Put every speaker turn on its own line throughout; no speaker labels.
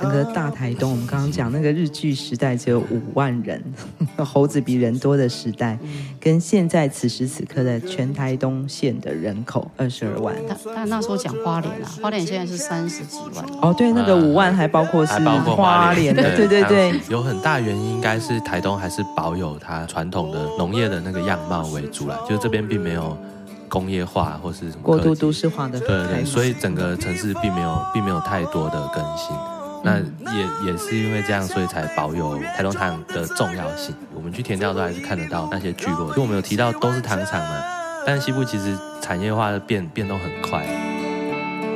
整个大台东，我们刚刚讲那个日据时代只有五万人，猴子比人多的时代，跟现在此时此刻的全台东县的人口二十二万。
但但那时候讲花莲啊，花莲现在是三十几万。
哦，对，那个五万还包括是花莲的，对对对。
有很大原因应该是台东还是保有它传统的农业的那个样貌为主啦，就是这边并没有。工业化或是什么
过度都市化的，
对对对，所以整个城市并没有并没有太多的更新。那也也是因为这样，所以才保有台东糖的重要性。我们去田调都还是看得到那些聚落，就我们有提到都是糖厂嘛，但西部其实产业化的变变动很快。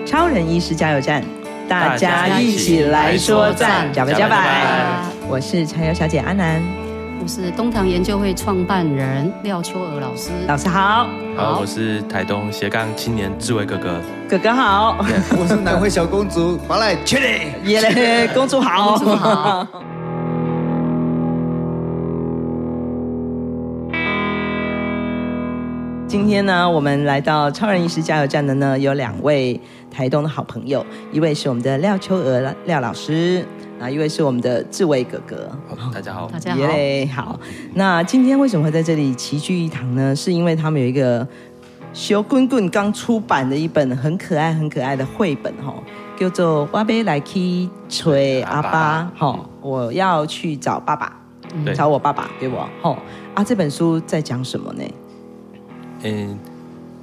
超人医师加油站，大家一起来说赞，加白加白。我是柴油小姐阿南。
我是东堂研究会创办人廖秋娥老师，
老师好。
好，我是台东斜杠青年志伟哥哥，
哥哥好。
我是南回小公主，马来去嘞，
耶嘞，公主好，公主好。今天呢，我们来到超人医师加油站的呢，有两位台东的好朋友，一位是我们的廖秋娥廖老师。啊，一位是我们的志伟哥哥，
大家好，
大家好，
耶，好。那今天为什么会在这里齐聚一堂呢？是因为他们有一个小滚滚刚出版的一本很可爱、很可爱的绘本，哈，叫做《我要来去吹阿爸》，哈，我要去找爸爸，找我爸爸给我，哈。啊，这本书在讲什么呢？
嗯，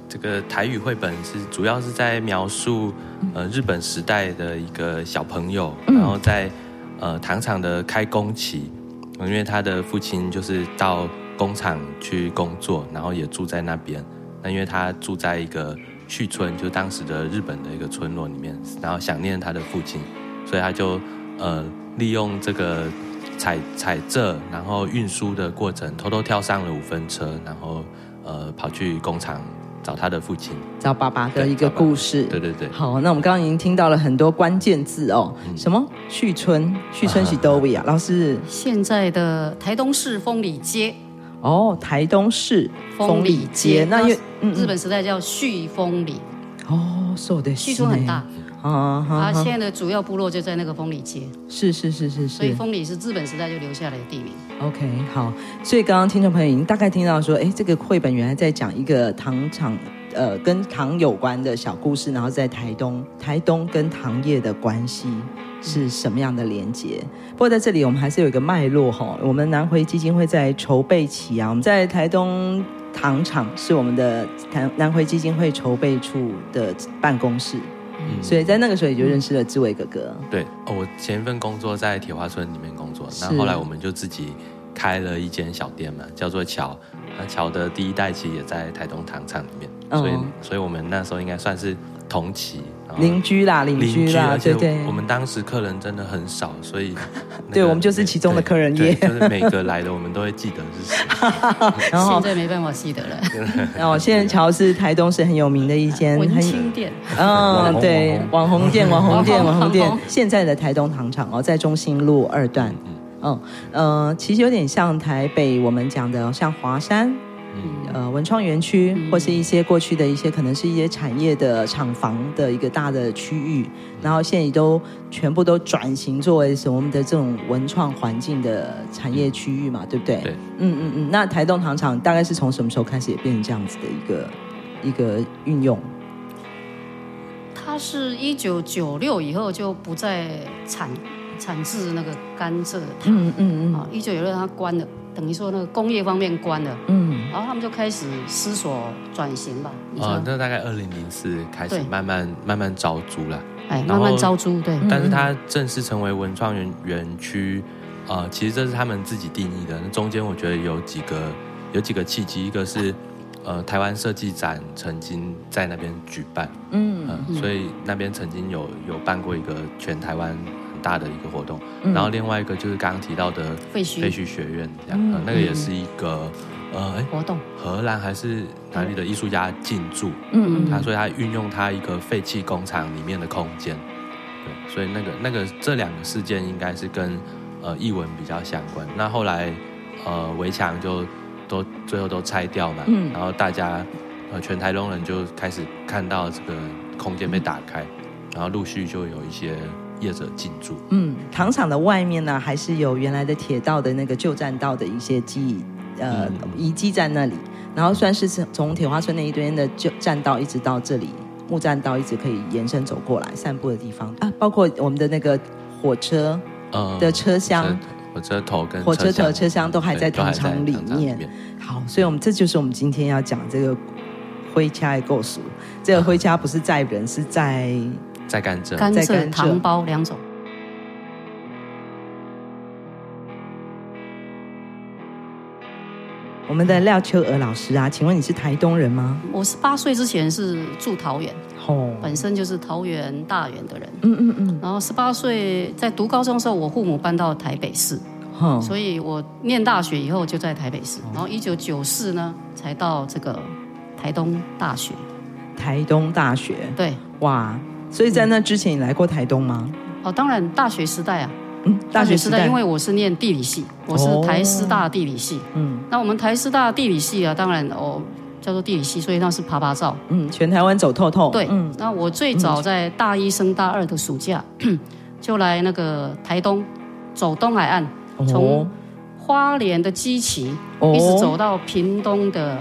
这个台语绘本是主要是在描述呃日本时代的一个小朋友，然后在。呃，糖厂的开工期，因为他的父亲就是到工厂去工作，然后也住在那边。那因为他住在一个旭村，就当时的日本的一个村落里面，然后想念他的父亲，所以他就呃利用这个采采蔗，然后运输的过程，偷偷跳上了五分车，然后呃跑去工厂。找他的父亲，
找爸爸的一个故事。
对对对。
好，那我们刚刚已经听到了很多关键字哦，嗯、什么旭春？旭春是多维啊？老师，
现在的台东市丰里街。
哦，台东市丰里街，那因为
日本时代叫旭丰里。
哦，说的
旭春很大。啊，啊，现在的主要部落就在那个风里街，
是是是是是，
所以风里是日本时代就留下来的地名。
OK，好，所以刚刚听众朋友已经大概听到说，哎，这个绘本原来在讲一个糖厂，呃，跟糖有关的小故事，然后在台东，台东跟糖业的关系是什么样的连接？不过在这里我们还是有一个脉络哈，我们南回基金会在筹备期啊，我们在台东糖厂是我们的台南回基金会筹备处的办公室。嗯、所以在那个时候也就认识了志伟哥哥。
对，哦，我前一份工作在铁花村里面工作，那后来我们就自己开了一间小店嘛，叫做乔。那乔的第一代其实也在台东糖厂里面，嗯、所以所以我们那时候应该算是同期。
邻居啦，邻居啦，对对。
我们当时客人真的很少，所以
对我们就是其中的客人耶。
就是每个来的我们都会记得是谁。
然后现在没办法记得了。
然后现在乔是台东是很有名的一间
文青店。
嗯，对，网红店，网红店，网红店。现在的台东糖厂哦，在中心路二段。嗯嗯，其实有点像台北我们讲的像华山。呃，文创园区或是一些过去的一些，可能是一些产业的厂房的一个大的区域，然后现在也都全部都转型作为什么我们的这种文创环境的产业区域嘛，对不对？
对，
嗯嗯嗯。那台东糖厂大概是从什么时候开始也变成这样子的一个一个运用？
它是一九九六以后就不再产产制那个甘蔗糖，嗯嗯嗯，啊，一九九六它关了。等于说那个工业方面关了，嗯，然后他们就开始思索转型吧。
哦，那大概二零零四开始慢慢慢慢招租了，
哎，慢慢招租，对。
但是它正式成为文创园园区，呃，其实这是他们自己定义的。那中间我觉得有几个有几个契机，一个是呃台湾设计展曾经在那边举办，嗯，呃、所以那边曾经有有办过一个全台湾很。大的一个活动，然后另外一个就是刚刚提到的废墟废墟学院，这样，那个也是一个呃，哎，活动，荷兰还是哪里的艺术家进驻，嗯嗯，他所以他运用他一个废弃工厂里面的空间，对，所以那个那个这两个事件应该是跟呃艺文比较相关。那后来呃围墙就都最后都拆掉嘛，嗯，然后大家呃全台东人就开始看到这个空间被打开，然后陆续就有一些。业者进驻。
嗯，糖厂的外面呢，还是有原来的铁道的那个旧栈道的一些记忆呃遗迹在那里，然后算是从铁花村那一边的旧栈道一直到这里木栈道，一直可以延伸走过来散步的地方。啊，包括我们的那个火车的车厢。嗯
火车头跟
火车头车厢。都还在糖厂里面。好，所以我们这就是我们今天要讲这个灰掐的构想。这个灰掐不是在人，是在
在甘蔗、
甘蔗。糖包两种。
我们的廖秋娥老师啊，请问你是台东人吗？
我十八岁之前是住桃园，哦，本身就是桃园大园的人。
嗯嗯嗯。
然后十八岁在读高中的时候，我父母搬到台北市，哦，所以我念大学以后就在台北市。然后一九九四呢，才到这个台东大学。
台东大学。
对。
哇，所以在那之前你来过台东吗？
哦，当然，大学时代啊。
嗯，大学时代，
因为我是念地理系，我是台师大地理系。嗯，那我们台师大地理系啊，当然哦，叫做地理系，所以那是爬爬照。
嗯，全台湾走透透。
对，嗯，那我最早在大一升大二的暑假，就来那个台东走东海岸，从花莲的基期一直走到屏东的。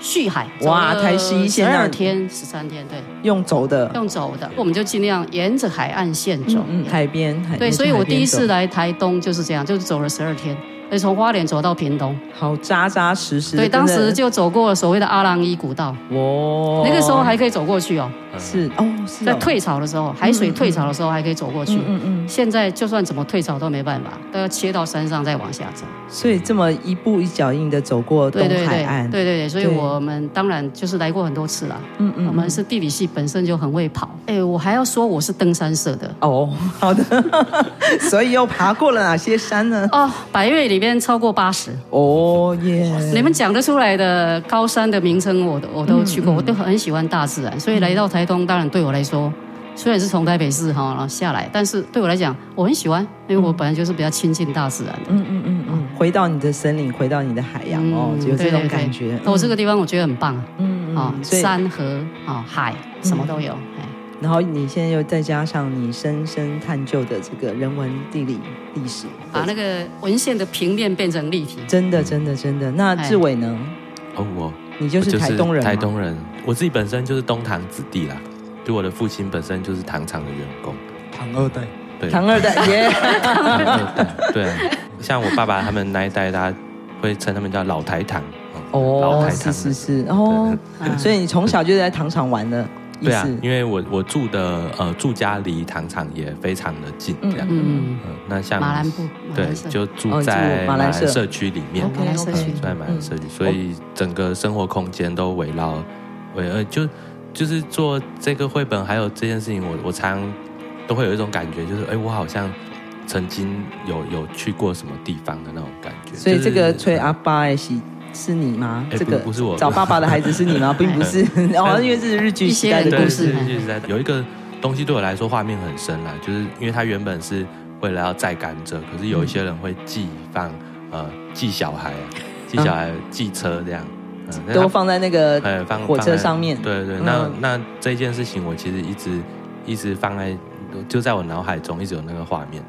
旭海
哇，台十一线十
二天十三天，对，
用走的，
用走的，我们就尽量沿着海岸线走，
嗯，海边，海，
对，所以我第一次来台东就是这样，就是走了十二天。从花莲走到屏东，
好扎扎实实。
对，当时就走过了所谓的阿朗伊古道。
哇，
那个时候还可以走过去哦。
是哦，是
在退潮的时候，海水退潮的时候还可以走过去。嗯嗯。现在就算怎么退潮都没办法，都要切到山上再往下走。
所以这么一步一脚印的走过东海岸。
对对对，所以我们当然就是来过很多次了。嗯嗯。我们是地理系，本身就很会跑。哎，我还要说我是登山社的。
哦，好的。所以又爬过了哪些山呢？
哦，百岳里边超过八十
哦耶！
你们讲得出来的高山的名称，我都我都去过，我都很喜欢大自然，所以来到台东，当然对我来说，虽然是从台北市哈然后下来，但是对我来讲，我很喜欢，因为我本来就是比较亲近大自然的。
嗯嗯嗯嗯，回到你的森林，回到你的海洋哦，有这种感觉。
我这个地方我觉得很棒。嗯嗯，山河啊海什么都有。
然后你现在又再加上你深深探究的这个人文地理历史，
把那个文献的平面变成立体，
真的真的真的。那志伟呢？
哦，我。
你就是台东人，
台东人，我自己本身就是东堂子弟啦，就我的父亲本身就是糖厂的员工，
糖二代，
对，
糖二代 耶，
糖二代，对，像我爸爸他们那一代，大家会称他们叫老台糖，
哦，老台糖，是是是，哦，所以你从小就在糖厂玩的。
对啊，因为我我住的呃住家离糖厂也非常的近，这样。
嗯
嗯。那像
马兰部，
对，就住在马兰社区里面。
马兰社区。
住在马兰社区，所以整个生活空间都围绕围呃就就是做这个绘本，还有这件事情，我我常都会有一种感觉，就是哎，我好像曾经有有去过什么地方的那种感觉。
所以这个吹阿巴艾西。是你吗？这个
不是我
找爸爸的孩子是你吗？并不是，哦，因为这是日剧时代的故事。
日剧时代有一个东西对我来说画面很深啦，就是因为它原本是为了要载甘蔗，可是有一些人会寄放呃寄小孩，寄小孩寄车这样，
都放在那个放火车上面。
对对，那那这件事情我其实一直一直放在就在我脑海中一直有那个画面。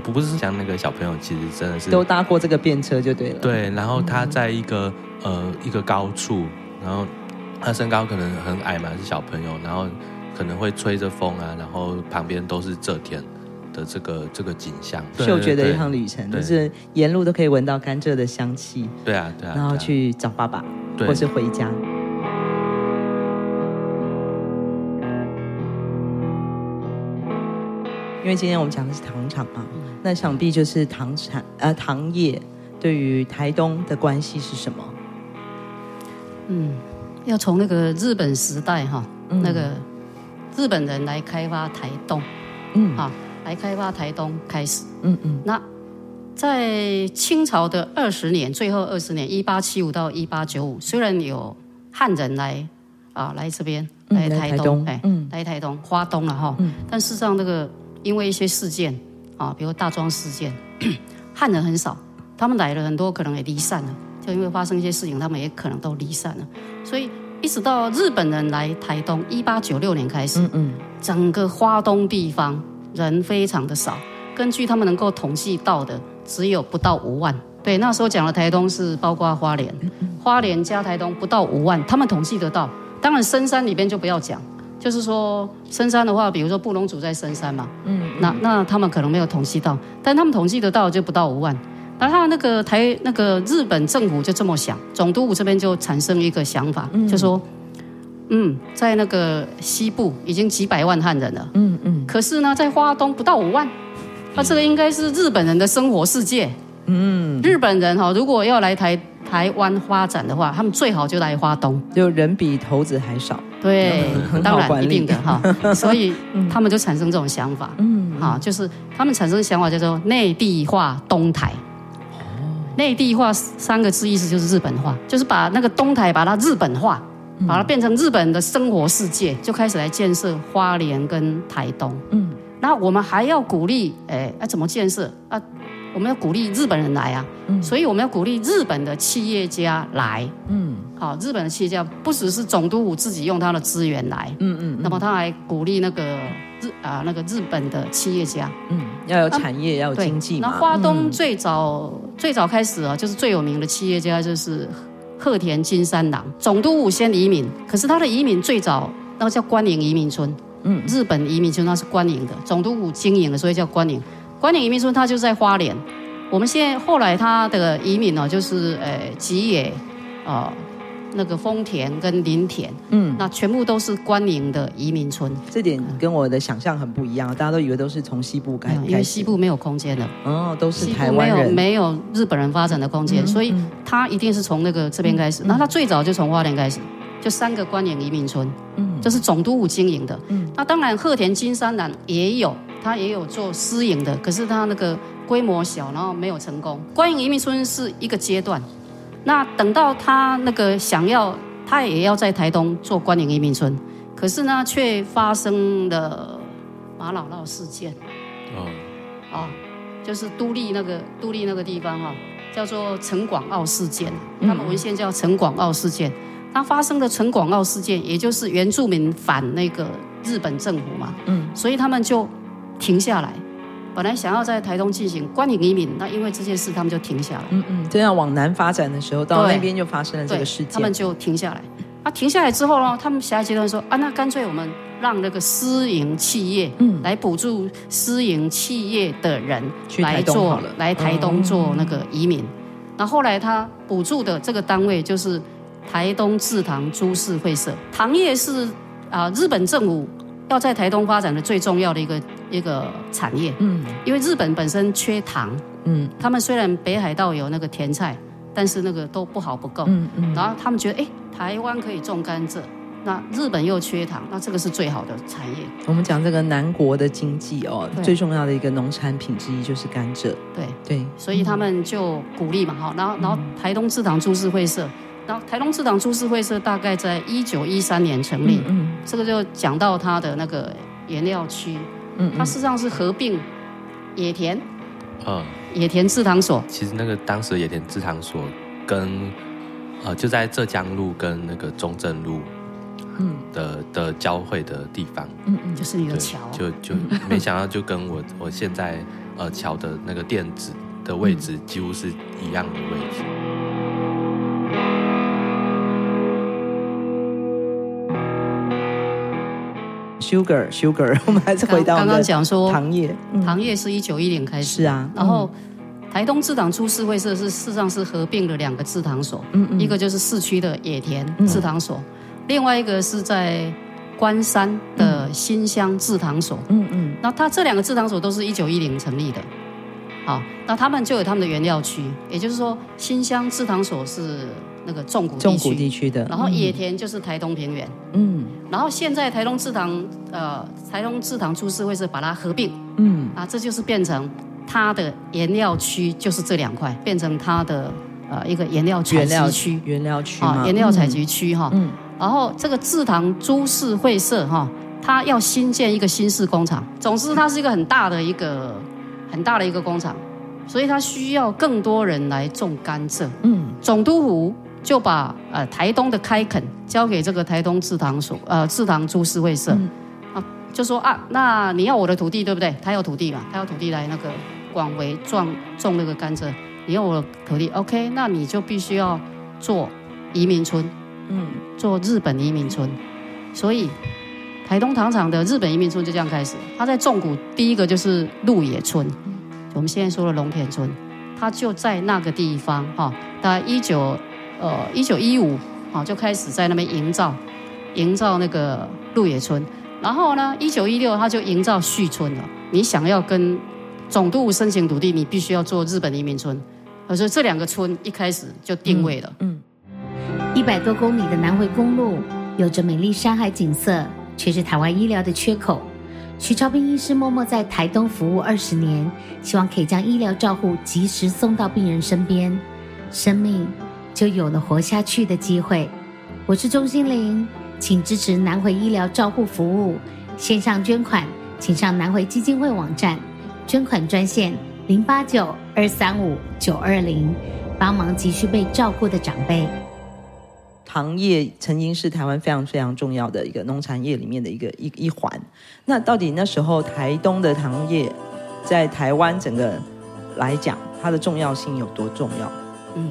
不不是像那个小朋友，其实真的是
都搭过这个便车就对了。
对，然后他在一个、嗯、呃一个高处，然后他身高可能很矮嘛，是小朋友，然后可能会吹着风啊，然后旁边都是蔗田的这个这个景象，
嗅觉的一趟旅程，就是沿路都可以闻到甘蔗的香气。
对啊，对啊，
然后去找爸爸，对或是回家。因为今天我们讲的是糖厂嘛，那想必就是糖产呃糖业对于台东的关系是什么？
嗯，要从那个日本时代哈，嗯、那个日本人来开发台东，嗯，啊，来开发台东开始，嗯嗯，嗯那在清朝的二十年，最后二十年，一八七五到一八九五，虽然有汉人来啊来这边来台东，哎，嗯，来台东花东了哈，嗯，但事实上那个。因为一些事件啊，比如大庄事件，汉人很少，他们来了很多，可能也离散了。就因为发生一些事情，他们也可能都离散了。所以一直到日本人来台东，一八九六年开始，嗯嗯，整个花东地方人非常的少，根据他们能够统计到的，只有不到五万。对，那时候讲的台东是包括花莲，花莲加台东不到五万，他们统计得到。当然深山里边就不要讲，就是说深山的话，比如说布农族在深山嘛，嗯，嗯，那那他们可能没有统计到，但他们统计得到就不到五万。那他那个台那个日本政府就这么想，总督府这边就产生一个想法，嗯、就说，嗯，在那个西部已经几百万汉人了，嗯嗯，可是呢，在花东不到五万，那这个应该是日本人的生活世界。嗯，日本人哈，如果要来台台湾发展的话，他们最好就来花东，
就人比头子还少。
对，当然一定的哈，所以他们就产生这种想法。嗯，哈，就是他们产生想法叫做内地化东台。哦，内地化三个字意思就是日本化，就是把那个东台把它日本化，把它变成日本的生活世界，就开始来建设花莲跟台东。嗯，那我们还要鼓励，哎，要怎么建设啊？我们要鼓励日本人来啊，嗯、所以我们要鼓励日本的企业家来。嗯，好，日本的企业家不只是总督府自己用他的资源来，嗯嗯，嗯那么他还鼓励那个日啊那个日本的企业家，嗯，
要有产业，啊、要有经济。
那花东最早、嗯、最早开始啊，就是最有名的企业家就是鹤田金三郎。总督府先移民，可是他的移民最早那个叫官营移民村，嗯，日本移民村那是官营的，总督府经营的，所以叫官营。官营移民村，它就在花莲。我们现在后来它的移民呢，就是呃吉野，呃那个丰田跟林田，嗯，那全部都是关岭的移民村。
这点跟我的想象很不一样，大家都以为都是从西部开始，
因为西部没有空间了。
哦，都是台湾人，
没有没有日本人发展的空间，所以他一定是从那个这边开始。那他最早就从花莲开始，就三个官营移民村，嗯，这是总督府经营的。嗯，那当然鹤田金山南也有。他也有做私营的，可是他那个规模小，然后没有成功。官营移民村是一个阶段，那等到他那个想要，他也要在台东做官营移民村，可是呢，却发生了马老闹事件。哦，哦，就是都立那个都立那个地方哈、哦，叫做陈广澳事件，他们文献叫陈广澳事件。它发生的陈广澳事件，也就是原住民反那个日本政府嘛。嗯，所以他们就。停下来，本来想要在台东进行官营移民，那因为这件事，他们就停下来。嗯嗯，
这样往南发展的时候，到那边就发生了这个事件，
他们就停下来。啊，停下来之后呢，他们下一阶段说啊，那干脆我们让那个私营企业，嗯，来补助私营企业的人来做来台东做那个移民。那、后来他补助的这个单位就是台东制糖株式会社，糖业是啊，日本政府。要在台东发展的最重要的一个一个产业，嗯，因为日本本身缺糖，嗯，他们虽然北海道有那个甜菜，但是那个都不好不够，嗯嗯，然后他们觉得，哎，台湾可以种甘蔗，那日本又缺糖，那这个是最好的产业。
我们讲这个南国的经济哦，最重要的一个农产品之一就是甘蔗，对。
对，对所以他们就鼓励嘛，哈，然后然后台东制糖株式会社。然后台东制糖株式会社大概在一九一三年成立，嗯，嗯。这个就讲到它的那个原料区，嗯，嗯。它事实上是合并野田，嗯，野田制糖所。
其实那个当时野田制糖所跟呃就在浙江路跟那个中正路，嗯。的的交汇的地方，
嗯嗯，就是你的桥，
就就 没想到就跟我我现在呃桥的那个店址的位置几乎是一样的位置。
Sugar Sugar，我们还是回到刚刚讲说糖业，
糖业是一九一零开始，
是啊，
然后台东制糖株式会社是事实上是合并了两个制糖所，嗯嗯，一个就是市区的野田制糖所，另外一个是在关山的新乡制糖所，嗯嗯，那它这两个制糖所都是一九一零成立的，好，那他们就有他们的原料区，也就是说新乡制糖所是。那个重谷地区，
地区的，
然后野田就是台东平原，嗯，然后现在台东制糖，呃，台东制糖株式会社把它合并，嗯，啊，这就是变成它的原料区，就是这两块，变成它的呃一个原料采集区，
原料区啊，
原料采集区哈，嗯，然后这个制糖株式会社哈，它要新建一个新式工厂，总之它是一个很大的一个很大的一个工厂，所以它需要更多人来种甘蔗，嗯，总督府。就把呃台东的开垦交给这个台东制糖所呃制糖株式会社，嗯、啊，就说啊，那你要我的土地对不对？他要土地嘛，他要土地来那个广为种种那个甘蔗。你要我的土地，OK，那你就必须要做移民村，嗯，做日本移民村。所以台东糖厂的日本移民村就这样开始。他在纵谷第一个就是鹿野村，我们现在说的龙田村，他就在那个地方哈，大概一九呃一九一五啊就开始在那边营造营造那个鹿野村，然后呢一九一六他就营造旭村了。你想要跟总督申请土地，你必须要做日本移民村。所以这两个村一开始就定位了。嗯，
一百多公里的南回公路，有着美丽山海景色，却是台湾医疗的缺口。徐超斌医师默默在台东服务二十年，希望可以将医疗照护及时送到病人身边，生命就有了活下去的机会。我是钟心玲，请支持南回医疗照护服务，线上捐款，请上南回基金会网站捐款专线。零八九二三五九二零，帮忙急需被照顾的长辈。
糖业曾经是台湾非常非常重要的一个农产业里面的一个一一环。那到底那时候台东的糖业在台湾整个来讲，它的重要性有多重要？
嗯，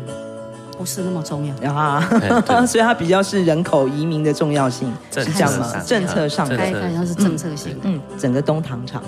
不是那么重要
啊，所以它比较是人口移民的重要性，是这样吗？政策上，
它它是政策性。
嗯，整个东糖厂。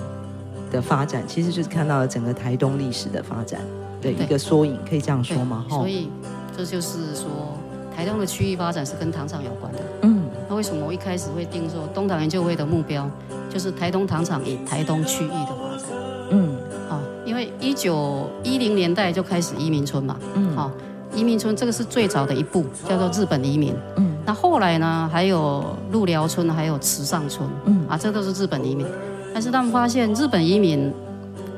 的发展其实就是看到了整个台东历史的发展的一个缩影，可以这样说吗？
所以这就是说，台东的区域发展是跟糖厂有关的。嗯，那为什么我一开始会定说东糖研究会的目标就是台东糖厂以台东区域的发展？嗯，好，因为一九一零年代就开始移民村嘛。嗯，好，移民村这个是最早的一步，叫做日本移民。嗯，那后来呢，还有鹿寮村，还有池上村。嗯，啊，这都是日本移民。但是他们发现日本移民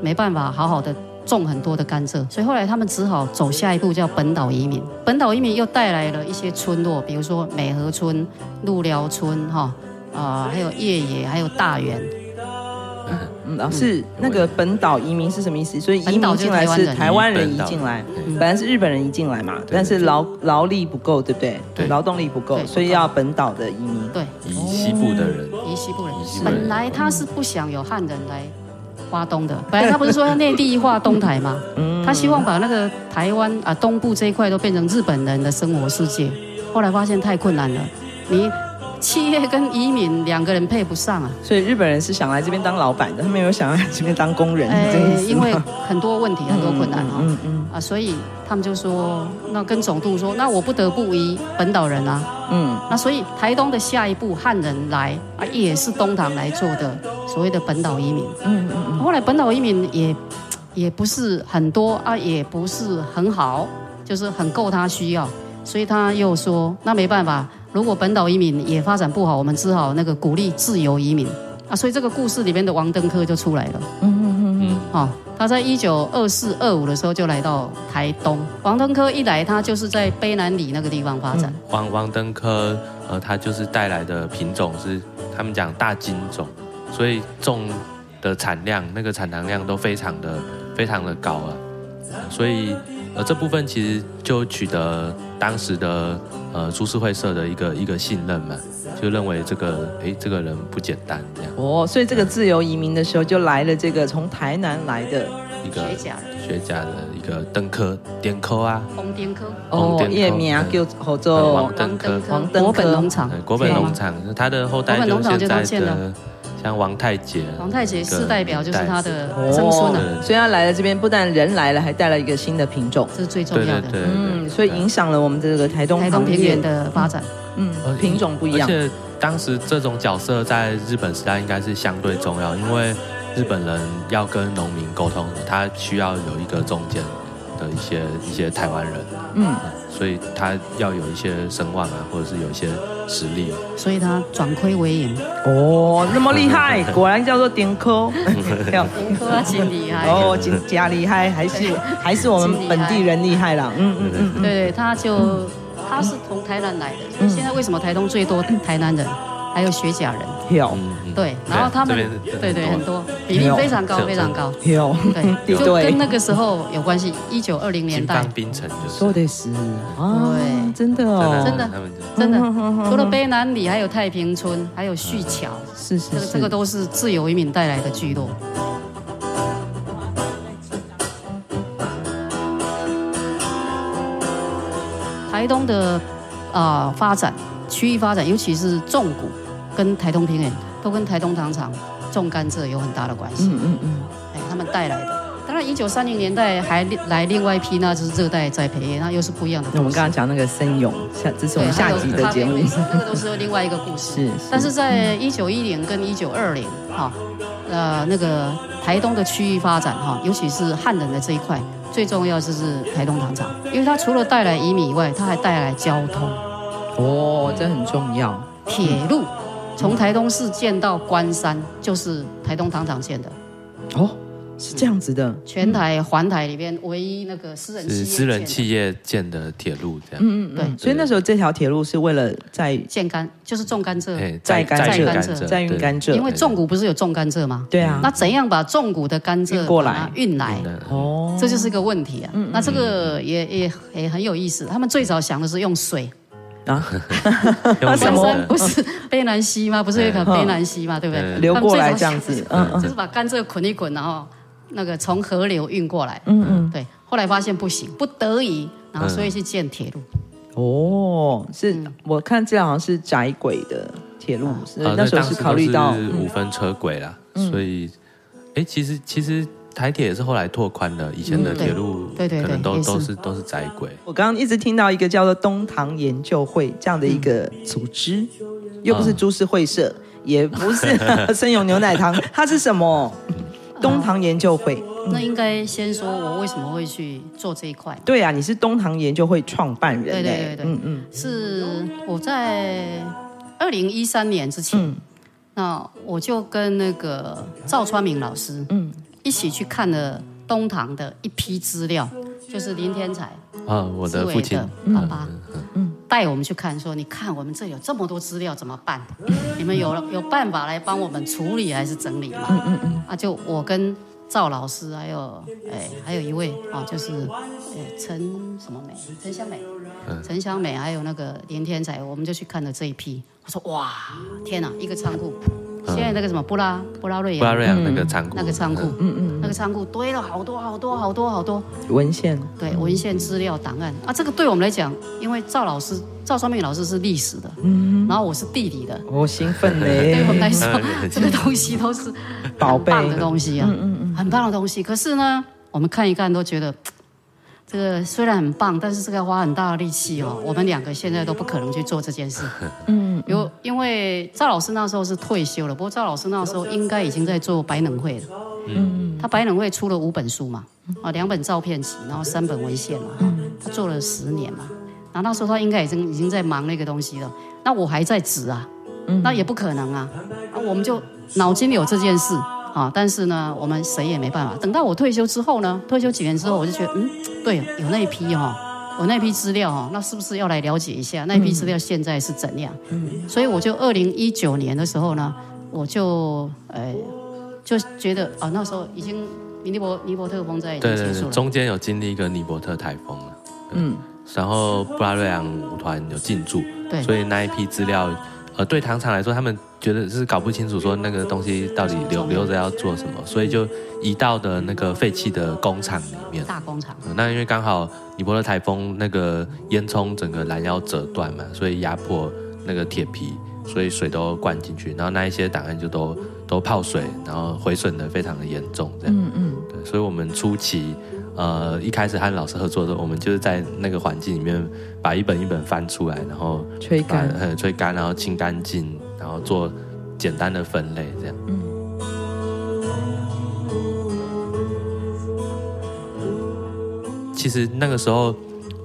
没办法好好的种很多的甘蔗，所以后来他们只好走下一步，叫本岛移民。本岛移民又带来了一些村落，比如说美和村、鹿寮村，哈啊，还有叶野，还有大园。
嗯，老师，那个本岛移民是什么意思？所以移民进来是台湾人移进来，本来是日本人移进来嘛，但是劳劳力不够，对不对？对，劳动力不够，所以要本岛的移民。
对，
移西部的人，
移西部人。本来他是不想有汉人来花东的，本来他不是说要内地化东台吗？他希望把那个台湾啊东部这一块都变成日本人的生活世界，后来发现太困难了，你。企业跟移民两个人配不上啊，
所以日本人是想来这边当老板的，他没有想来这边当工人。哎，
因为很多问题，很多困难啊，嗯嗯啊，所以他们就说，那跟总督说，那我不得不移本岛人啊，嗯，那所以台东的下一步汉人来啊，也是东糖来做的所谓的本岛移民，嗯嗯嗯，后来本岛移民也也不是很多啊，也不是很好，就是很够他需要，所以他又说，那没办法。如果本岛移民也发展不好，我们只好那个鼓励自由移民啊，所以这个故事里面的王登科就出来了。嗯嗯嗯嗯，好，他在一九二四二五的时候就来到台东。王登科一来，他就是在卑南里那个地方发展。
王王登科，呃，他就是带来的品种是他们讲大金种，所以种的产量那个产糖量都非常的非常的高啊，所以呃这部分其实就取得当时的。呃，株式会社的一个一个信任嘛，就认为这个哎，这个人不简单这样。
哦，所以这个自由移民的时候，就来了这个从台南来的
一个学家。学家的一个登科典科啊，
黄典科。
哦，叶名叫叫做
黄登科，
黄登科。国本农场，
国本农场，他的后代就现在的像王太杰，
王太杰是代表就是他的曾孙啊，
所以他来了这边，不但人来了，还带了一个新的品种，
这是最重要的，
嗯。所以影响了我们这个台东
台东平原的发展，
嗯，品种不一样。
而且当时这种角色在日本时代应该是相对重要，因为日本人要跟农民沟通，他需要有一个中间的一些一些台湾人，嗯，所以他要有一些声望啊，或者是有一些实力，
所以他转亏为盈。
哦，那么厉害，果然叫做丁科，
丁科真厉害。
哦，真加厉害，还是还是我们本地人厉害了，嗯嗯嗯，
对对，他就他是从台南来的，现在为什么台东最多台南人？还有雪甲人，
有，
对，然后他们对对很多比例非常高非常高，
有，
对，就跟那个时候有关系。一九二零年代，
冰城就是。
说的是，对，真的哦，
真的真的，除了卑南里，还有太平村，还有旭桥，
是是，
这个这个都是自由移民带来的聚落。台东的啊发展，区域发展，尤其是重谷跟台东平原，都跟台东糖厂种甘蔗有很大的关系。嗯嗯嗯，哎，他们带来的。当然，一九三零年代还来另外一批，那就是热带栽培业，那又是不一样的。
我们刚刚讲那个森永，下这是我们下集的节目，
那个都是另外一个故事。是，但是在一九一零跟一九二零，哈，呃，那个台东的区域发展，哈，尤其是汉人的这一块。最重要就是台东糖厂，因为它除了带来移民以外，它还带来交通。
哦，这很重要。
铁路从台东市建到关山，就是台东糖厂建的。
哦。是这样子的，
全台环台里边唯一那个私人企业
私人企业建的铁路，这样。
嗯嗯，对。所以那时候这条铁路是为了在
建甘，就是种甘蔗，
在甘蔗，在运甘蔗。
因为纵谷不是有种甘蔗吗？
对啊。
那怎样把纵谷的甘蔗过来运来？哦，这就是一个问题啊。那这个也也也很有意思。他们最早想的是用水啊，
用什么？
不是卑南溪吗？不是有一条卑南溪吗？对不对？
流过来这样子，
嗯，就是把甘蔗捆一捆，然后。那个从河流运过来，嗯嗯，对，后来发现不行，不得已，然后所以去建铁路。
哦，是我看这好像是窄轨的铁路，是那时候是考虑到
五分车轨啦，所以，哎，其实其实台铁也是后来拓宽的，以前的铁路对对可能都都是都是窄轨。
我刚刚一直听到一个叫做东唐研究会这样的一个组织，又不是株式会社，也不是 森永牛奶糖，它是什么？东唐研究会，
嗯、那应该先说我为什么会去做这一块。
对啊，你是东唐研究会创办人。对对对对，嗯
嗯，是我在二零一三年之前，嗯、那我就跟那个赵川明老师，嗯，一起去看了东堂的一批资料，就是林天才
啊，我的父亲
爸爸，嗯，带我们去看，说你看我们这有这么多资料怎么办？你们有有办法来帮我们处理还是整理吗？嗯嗯嗯。啊，就我跟赵老师，还有哎，还有一位啊，就是哎陈什么美，陈香美，陈香美，还有那个林天才，我们就去看了这一批。我说哇，天哪，一个仓库。现在那个什么布拉布拉瑞扬，
布拉瑞扬那个仓库，
那个仓库，嗯。嗯，那个仓库堆了好多好多好多好多。
文献，
对，文献资料档案。啊，这个对我们来讲，因为赵老师赵双明老师是历史的，嗯，然后我是地理的，
我兴奋嘞，
对我们来说，这个东西都是宝贝的东西啊，嗯嗯嗯，很棒的东西。可是呢，我们看一看都觉得。这个虽然很棒，但是这个要花很大的力气哦。我们两个现在都不可能去做这件事。嗯，有因为赵老师那时候是退休了，不过赵老师那时候应该已经在做百能会了。嗯，他百能会出了五本书嘛，啊，两本照片集，然后三本文献嘛。他做了十年嘛，然后那时候他应该已经已经在忙那个东西了。那我还在职啊，那也不可能啊。啊，我们就脑筋里有这件事。啊，但是呢，我们谁也没办法。等到我退休之后呢，退休几年之后，我就觉得，嗯，对，有那一批哈、哦，有那批资料哈，那是不是要来了解一下那一批资料现在是怎样？嗯，所以我就二零一九年的时候呢，我就呃，就觉得啊，那时候已经尼伯尼伯特风灾已经结束了，对对对，
中间有经历一个尼伯特台风了，嗯，然后布拉瑞昂舞团有进驻，对，所以那一批资料。呃，对糖厂来说，他们觉得是搞不清楚说那个东西到底留留着要做什么，所以就移到的那个废弃的工厂里面。
大工厂。
呃，那因为刚好尼泊特台风那个烟囱整个拦腰折断嘛，所以压迫那个铁皮，所以水都灌进去，然后那一些档案就都都泡水，然后毁损的非常的严重，这样。嗯嗯。对，所以我们初期。呃，一开始和老师合作的时候，我们就是在那个环境里面把一本一本翻出来，然后
吹干，
呃，吹干，然后清干净，然后做简单的分类，这样。嗯。其实那个时候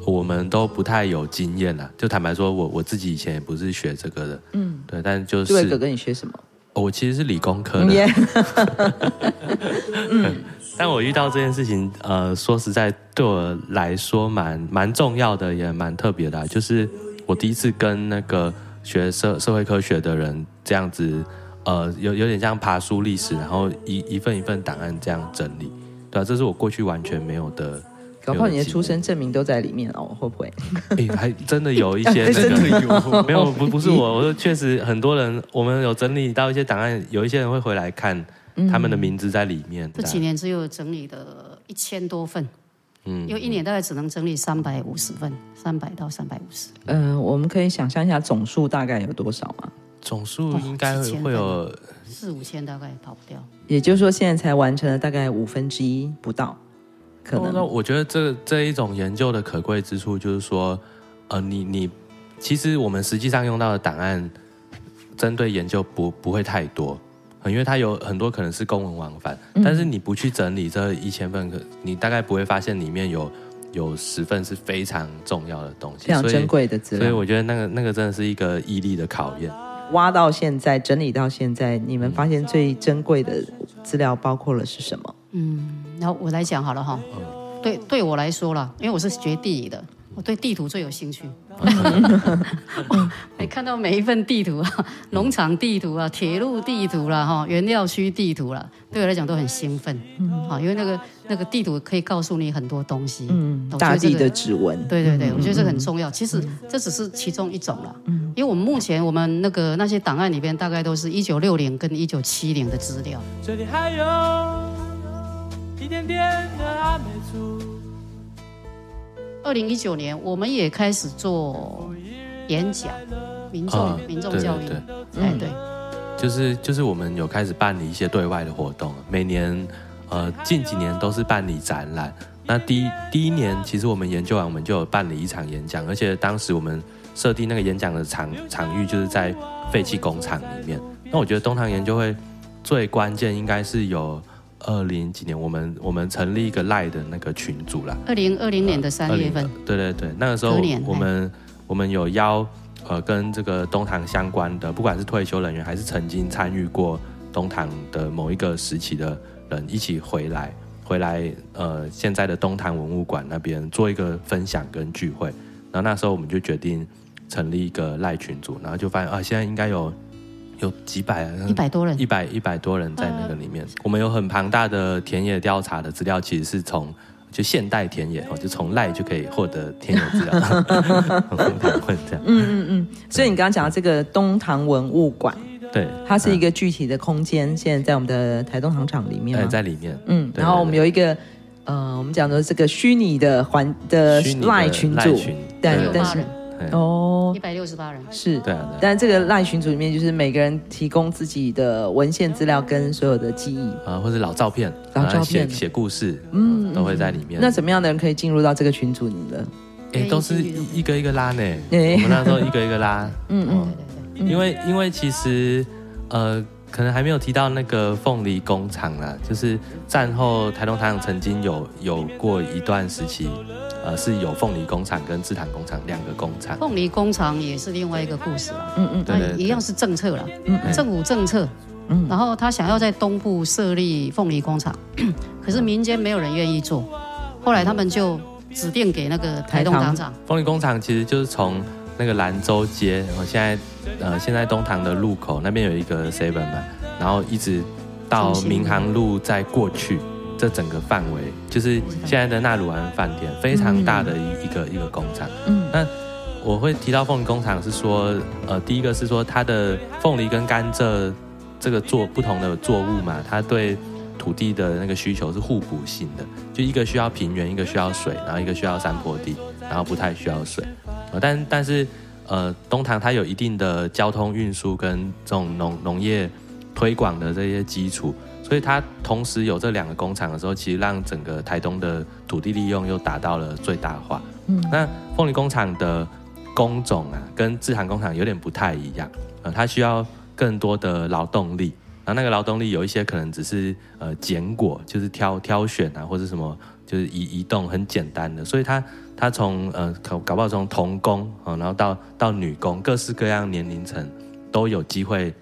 我们都不太有经验了，就坦白说，我我自己以前也不是学这个的，嗯，对，但就是。
对，哥哥，你学什么？
我其实是理工科的。但我遇到这件事情，呃，说实在，对我来说蛮蛮重要的，也蛮特别的啊。就是我第一次跟那个学社社会科学的人这样子，呃，有有点像爬书历史，然后一一份一份档案这样整理，对啊，这是我过去完全没有的。
搞不好你的出生证明都在里面哦，会不会？
哎，还 真的有一些那个，没有不不是我，我说确实很多人，我们有整理到一些档案，有一些人会回来看，他们的名字在里面。
这几年只有整理的一千多份。嗯，因为一年大概只能整理三百五十份，三百到三百五十。
嗯，我们可以想象一下总数大概有多少吗？
总数应该会有
四五千，大概跑不掉。
也就是说，现在才完成了大概五分之一不到，可能。
那我觉得这这一种研究的可贵之处就是说，呃，你你其实我们实际上用到的档案，针对研究不不会太多。因为它有很多可能是公文往返，嗯、但是你不去整理这一千份，可你大概不会发现里面有有十份是非常重要的东西，
非常珍贵的资料。
所以我觉得那个那个真的是一个毅力的考验。
挖到现在，整理到现在，你们发现最珍贵的资料包括了是什么？
嗯，然后我来讲好了哈。嗯、对，对我来说啦，因为我是学地理的。我对地图最有兴趣，你看到每一份地图啊，农场地图啊，铁路地图啦，哈，原料区地图啦，对我来讲都很兴奋，啊，因为那个那个地图可以告诉你很多东西，
嗯，大地的指纹，
对对对，我觉得这很重要。其实这只是其中一种了，因为我们目前我们那个那些档案里边，大概都是一九六零跟一九七零的资料。这里还有一点点的阿美族。二零一九年，我们也开始做演讲，民众、哦、民众教育，对对对，哎对，
就是就是我们有开始办理一些对外的活动，每年呃近几年都是办理展览。那第一第一年，其实我们研究完，我们就有办理一场演讲，而且当时我们设定那个演讲的场场域就是在废弃工厂里面。那我觉得东堂研究会最关键应该是有。二零几年，我们我们成立一个赖的那个群组了。
二零二零年的三月份，
对对对，那个时候我们我们有邀呃跟这个东堂相关的，不管是退休人员还是曾经参与过东堂的某一个时期的人，一起回来回来呃现在的东堂文物馆那边做一个分享跟聚会。然后那时候我们就决定成立一个赖群组，然后就发现啊，现在应该有。有几百，
一百多人，
一百一百多人在那个里面。我们有很庞大的田野调查的资料，其实是从就现代田野哦，就从赖就可以获得田野资料。这样，嗯
嗯嗯。所以你刚刚讲到这个东唐文物馆，
对，
它是一个具体的空间，现在在我们的台东糖厂里面，
在里面。
嗯，然后我们有一个呃，我们讲的这个虚拟的环的赖群组，
但但是。
哦，
一百六十八人。
是，对啊，但这个赖群组里面，就是每个人提供自己的文献资料跟所有的记忆。
啊，或者老照片、
老照片。
写故事，嗯，都会在里面。
那怎么样的人可以进入到这个群组里呢？
哎，都是一个一个拉呢。我们那时候一个一个拉，嗯嗯，因为因为其实呃，可能还没有提到那个凤梨工厂啦，就是战后台东糖厂曾经有有过一段时期。呃，是有凤梨工厂跟制糖工厂两个工厂。
凤梨工厂也是另外一个故事了，嗯嗯，对，一样是政策了，嗯，政府政策，嗯，然后他想要在东部设立凤梨工厂，可是民间没有人愿意做，后来他们就指定给那个台东糖厂。
凤梨工厂其实就是从那个兰州街，然后现在呃现在东塘的路口那边有一个 seven 嘛，然后一直到民航路再过去。这整个范围就是现在的纳鲁安饭店，非常大的一一个一个工厂。嗯，那我会提到凤梨工厂是说，呃，第一个是说它的凤梨跟甘蔗这个作不同的作物嘛，它对土地的那个需求是互补性的，就一个需要平原，一个需要水，然后一个需要山坡地，然后不太需要水。呃、但但是呃，东塘它有一定的交通运输跟这种农农业推广的这些基础。所以它同时有这两个工厂的时候，其实让整个台东的土地利用又达到了最大化。嗯，那凤梨工厂的工种啊，跟制糖工厂有点不太一样啊，它需要更多的劳动力。然后那个劳动力有一些可能只是呃捡果，就是挑挑选啊，或者什么就是移移动很简单的。所以它它从呃搞搞不好从童工啊，然后到到女工，各式各样年龄层都有机会。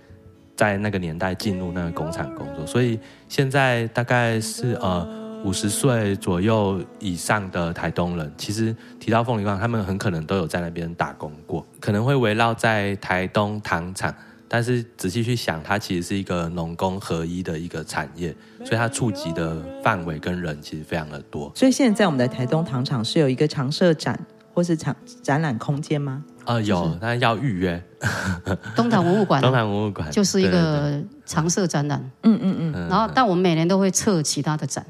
在那个年代进入那个工厂工作，所以现在大概是呃五十岁左右以上的台东人，其实提到凤梨矿，他们很可能都有在那边打工过，可能会围绕在台东糖厂。但是仔细去想，它其实是一个农工合一的一个产业，所以它触及的范围跟人其实非常的多。
所以现在在我们的台东糖厂是有一个常设展或是场展览空间吗？
呃，有，但是要预约。
东糖文物馆，
东糖文物馆
就是一个常设展览。嗯嗯嗯。然后，但我们每年都会测其他的展。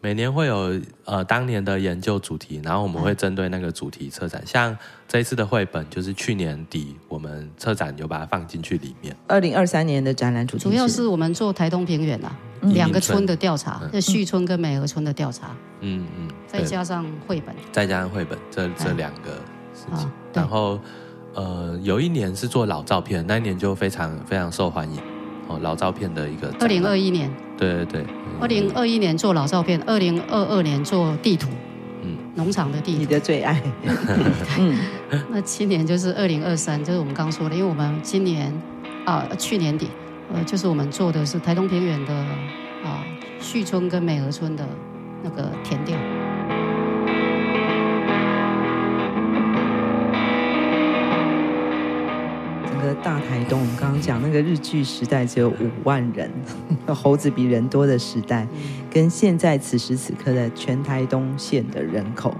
每年会有呃当年的研究主题，然后我们会针对那个主题策展。像这一次的绘本，就是去年底我们策展有把它放进去里面。
二零二三年的展览主题
主要是我们做台东平原啊，两个村的调查，就旭村跟美和村的调查。嗯嗯。再加上绘本。
再加上绘本，这这两个事情。然后呃有一年是做老照片，那一年就非常非常受欢迎哦，老照片的一个。
二零二一年。
对对对。
二零二一年做老照片，二零二二年做地图，嗯，农场的地图，
你的最爱。
嗯，那今年就是二零二三，就是我们刚说的，因为我们今年啊，去年底，呃，就是我们做的是台东平原的啊，旭村跟美和村的那个田调。
大台东，我们刚刚讲那个日据时代只有五万人，猴子比人多的时代，跟现在此时此刻的全台东县的人口。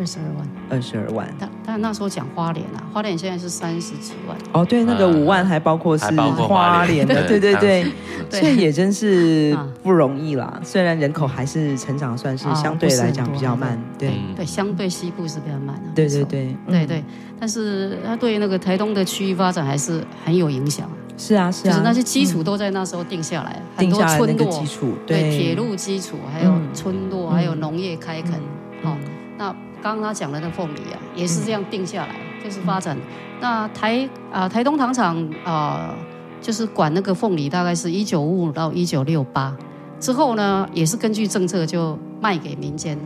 二十二万，
二十二万。
但但那时候讲花莲啊，花莲现在是三十几万。
哦，对，那个五万还包括是花莲。的，对对对，所以也真是不容易啦。虽然人口还是成长算是相对来讲比较慢，对。
对，相对西部是比较慢的。
对对对
对对，但是它对那个台东的区域发展还是很有影响。
是啊是啊，
就是那些基础都在那时候定下来，很多村落
基础，
对。铁路基础，还有村落，还有农业开垦，哦，那。刚刚他讲的那凤梨啊，也是这样定下来，嗯、就是发展。那台啊、呃、台东糖厂啊、呃，就是管那个凤梨，大概是一九五五到一九六八之后呢，也是根据政策就卖给民间。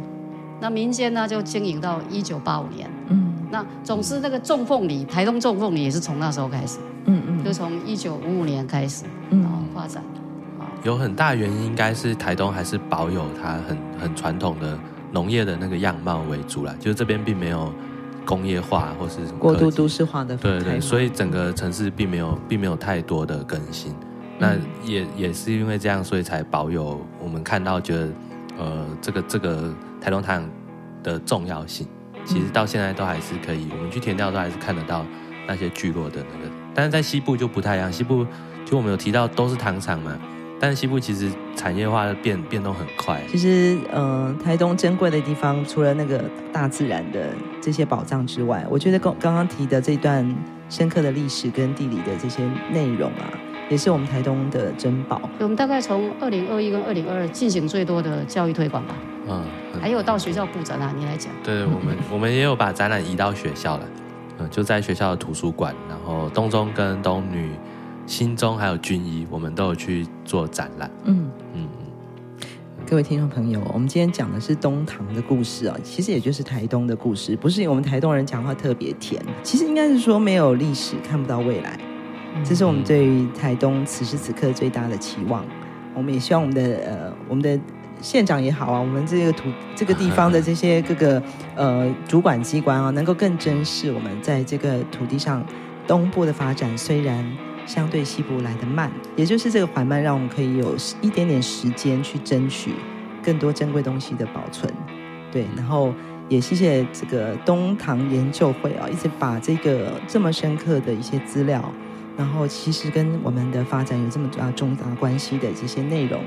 那民间呢就经营到一九八五年。嗯。那总之那个种凤梨，台东种凤梨也是从那时候开始。嗯嗯。就从一九五五年开始，然后发展。
有很大原因，应该是台东还是保有它很很传统的。农业的那个样貌为主啦，就是这边并没有工业化或是
过度都市化的，
对对，所以整个城市并没有并没有太多的更新。嗯、那也也是因为这样，所以才保有我们看到觉得呃这个这个台东糖的重要性。其实到现在都还是可以，我们去填掉都还是看得到那些聚落的那个，但是在西部就不太一样。西部就我们有提到都是糖厂嘛。但是西部其实产业化的变变动很快。
其实，呃，台东珍贵的地方，除了那个大自然的这些宝藏之外，我觉得刚刚刚提的这段深刻的历史跟地理的这些内容啊，也是我们台东的珍宝。
我们大概从二零二一跟二零二二进行最多的教育推广吧。嗯，还有到学校布展啊，你来讲。
对，我们 我们也有把展览移到学校了，嗯，就在学校的图书馆，然后东中跟东女。新中还有军医，我们都有去做展览。嗯嗯
嗯，各位听众朋友，我们今天讲的是东唐的故事啊，其实也就是台东的故事，不是我们台东人讲话特别甜，其实应该是说没有历史看不到未来，这是我们对于台东此时此刻最大的期望。我们也希望我们的呃我们的县长也好啊，我们这个土这个地方的这些各个呃主管机关啊，能够更珍视我们在这个土地上东部的发展，虽然。相对西部来的慢，也就是这个缓慢，让我们可以有一点点时间去争取更多珍贵东西的保存。对，然后也谢谢这个东糖研究会啊，一直把这个这么深刻的一些资料，然后其实跟我们的发展有这么大重大关系的这些内容，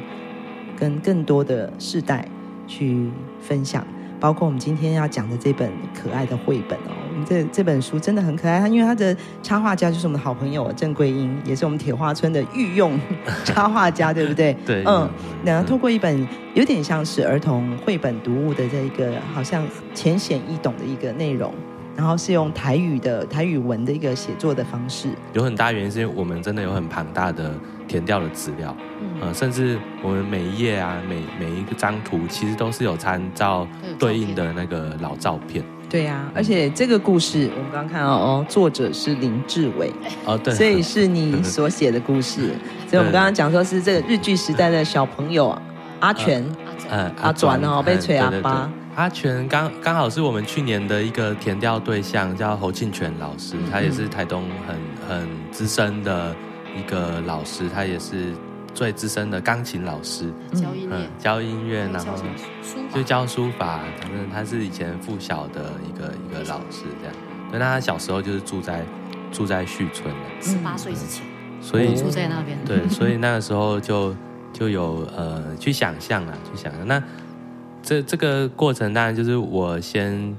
跟更多的世代去分享。包括我们今天要讲的这本可爱的绘本哦，这这本书真的很可爱。它因为它的插画家就是我们的好朋友郑桂英，也是我们铁花村的御用 插画家，对不对？
对。嗯，
然后透过一本有点像是儿童绘本读物的这一个，好像浅显易懂的一个内容，然后是用台语的台语文的一个写作的方式。
有很大原因是因为我们真的有很庞大的填掉的资料。呃，甚至我们每一页啊，每每一个张图，其实都是有参照对应的那个老照片。
对呀、啊，而且这个故事我们刚刚看到哦，作者是林志伟。哦，对，所以是你所写的故事。所以我们刚刚讲说是这个日剧时代的小朋友阿全，
嗯，
阿转哦，被锤阿巴。
阿全刚刚好是我们去年的一个填调对象，叫侯庆全老师，嗯、他也是台东很很资深的一个老师，他也是最资深的钢琴老师，
教音乐，
嗯、教音乐，然后就教书法，反正他是以前附小的一个一个老师这样。那他小时候就是住在住在旭村的，
十八岁之前，
所以
住在那边。
对，所以那个时候就就有呃去想象啊，去想象那。这这个过程当然就是我先，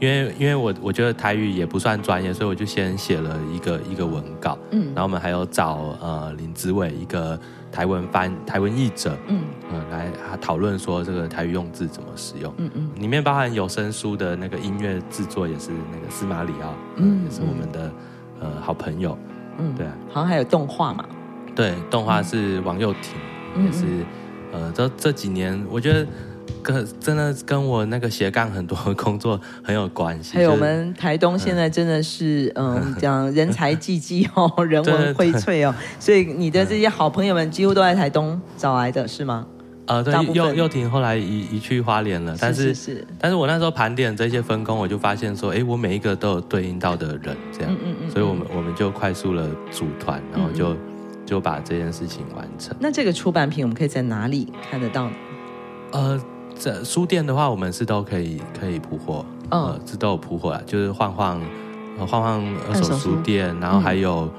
因为因为我我觉得台语也不算专业，所以我就先写了一个一个文稿，嗯，然后我们还有找呃林子伟一个台文翻台文译者，嗯。嗯、呃，来讨论说这个台语用字怎么使用，嗯嗯，里面包含有声书的那个音乐制作也是那个司马里奥，嗯，也是我们的呃好朋友，嗯，对啊，
好像还有动画嘛，
对，动画是王幼婷，嗯、也是呃这这几年我觉得。跟真的跟我那个斜杠很多工作很有关系。
还有我们台东现在真的是嗯，讲人才济济哦，人文荟萃哦，所以你的这些好朋友们几乎都在台东找来的是吗？
呃，对，又又婷后来移移去花莲了，但是是，但是我那时候盘点这些分工，我就发现说，哎，我每一个都有对应到的人，这样，嗯嗯嗯，所以我们我们就快速了组团，然后就就把这件事情完成。
那这个出版品我们可以在哪里看得到？
呃。这书店的话，我们是都可以可以铺货，嗯、呃，是都有铺货啊，就是晃晃，晃晃二手书店，然后还有、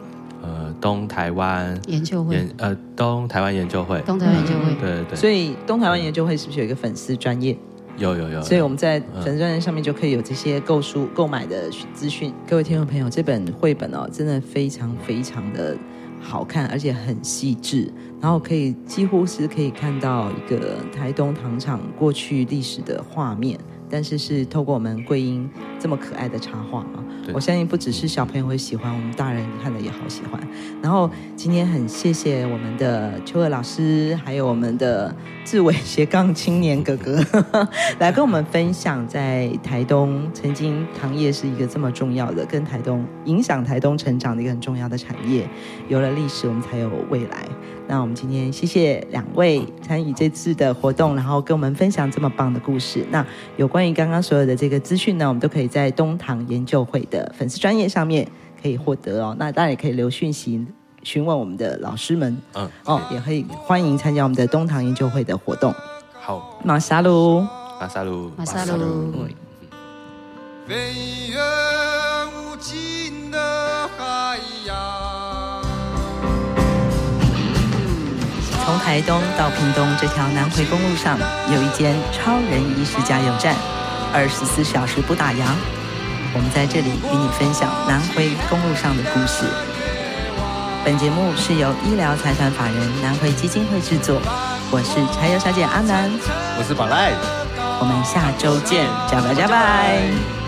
嗯、呃东台湾
研究会，
呃东台湾研究会，
东台湾研究会，
嗯、对对对。
所以东台湾研究会是不是有一个粉丝专业？
有有有。
所以我们在粉丝专业上面就可以有这些购书购买的资讯。各位听众朋友，这本绘本哦，真的非常非常的。好看，而且很细致，然后可以几乎是可以看到一个台东糖厂过去历史的画面，但是是透过我们桂英这么可爱的插画啊。我相信不只是小朋友会喜欢，我们大人看了也好喜欢。然后今天很谢谢我们的秋儿老师，还有我们的志伟斜杠青年哥哥，来跟我们分享在台东曾经糖业是一个这么重要的，跟台东影响台东成长的一个很重要的产业。有了历史，我们才有未来。那我们今天谢谢两位参与这次的活动，然后跟我们分享这么棒的故事。那有关于刚刚所有的这个资讯呢，我们都可以在东堂研究会的粉丝专页上面可以获得哦。那当然也可以留讯息询问我们的老师们，嗯，哦，也可以欢迎参加我们的东堂研究会的活动。
好，
马萨鲁，
马萨鲁，
马萨鲁。
从台东到屏东这条南回公路上，有一间超人医师加油站，二十四小时不打烊。我们在这里与你分享南回公路上的故事。本节目是由医疗财团法人南回基金会制作，我是柴油小姐阿南，
我是宝赖，
我们下周见，加拜加拜。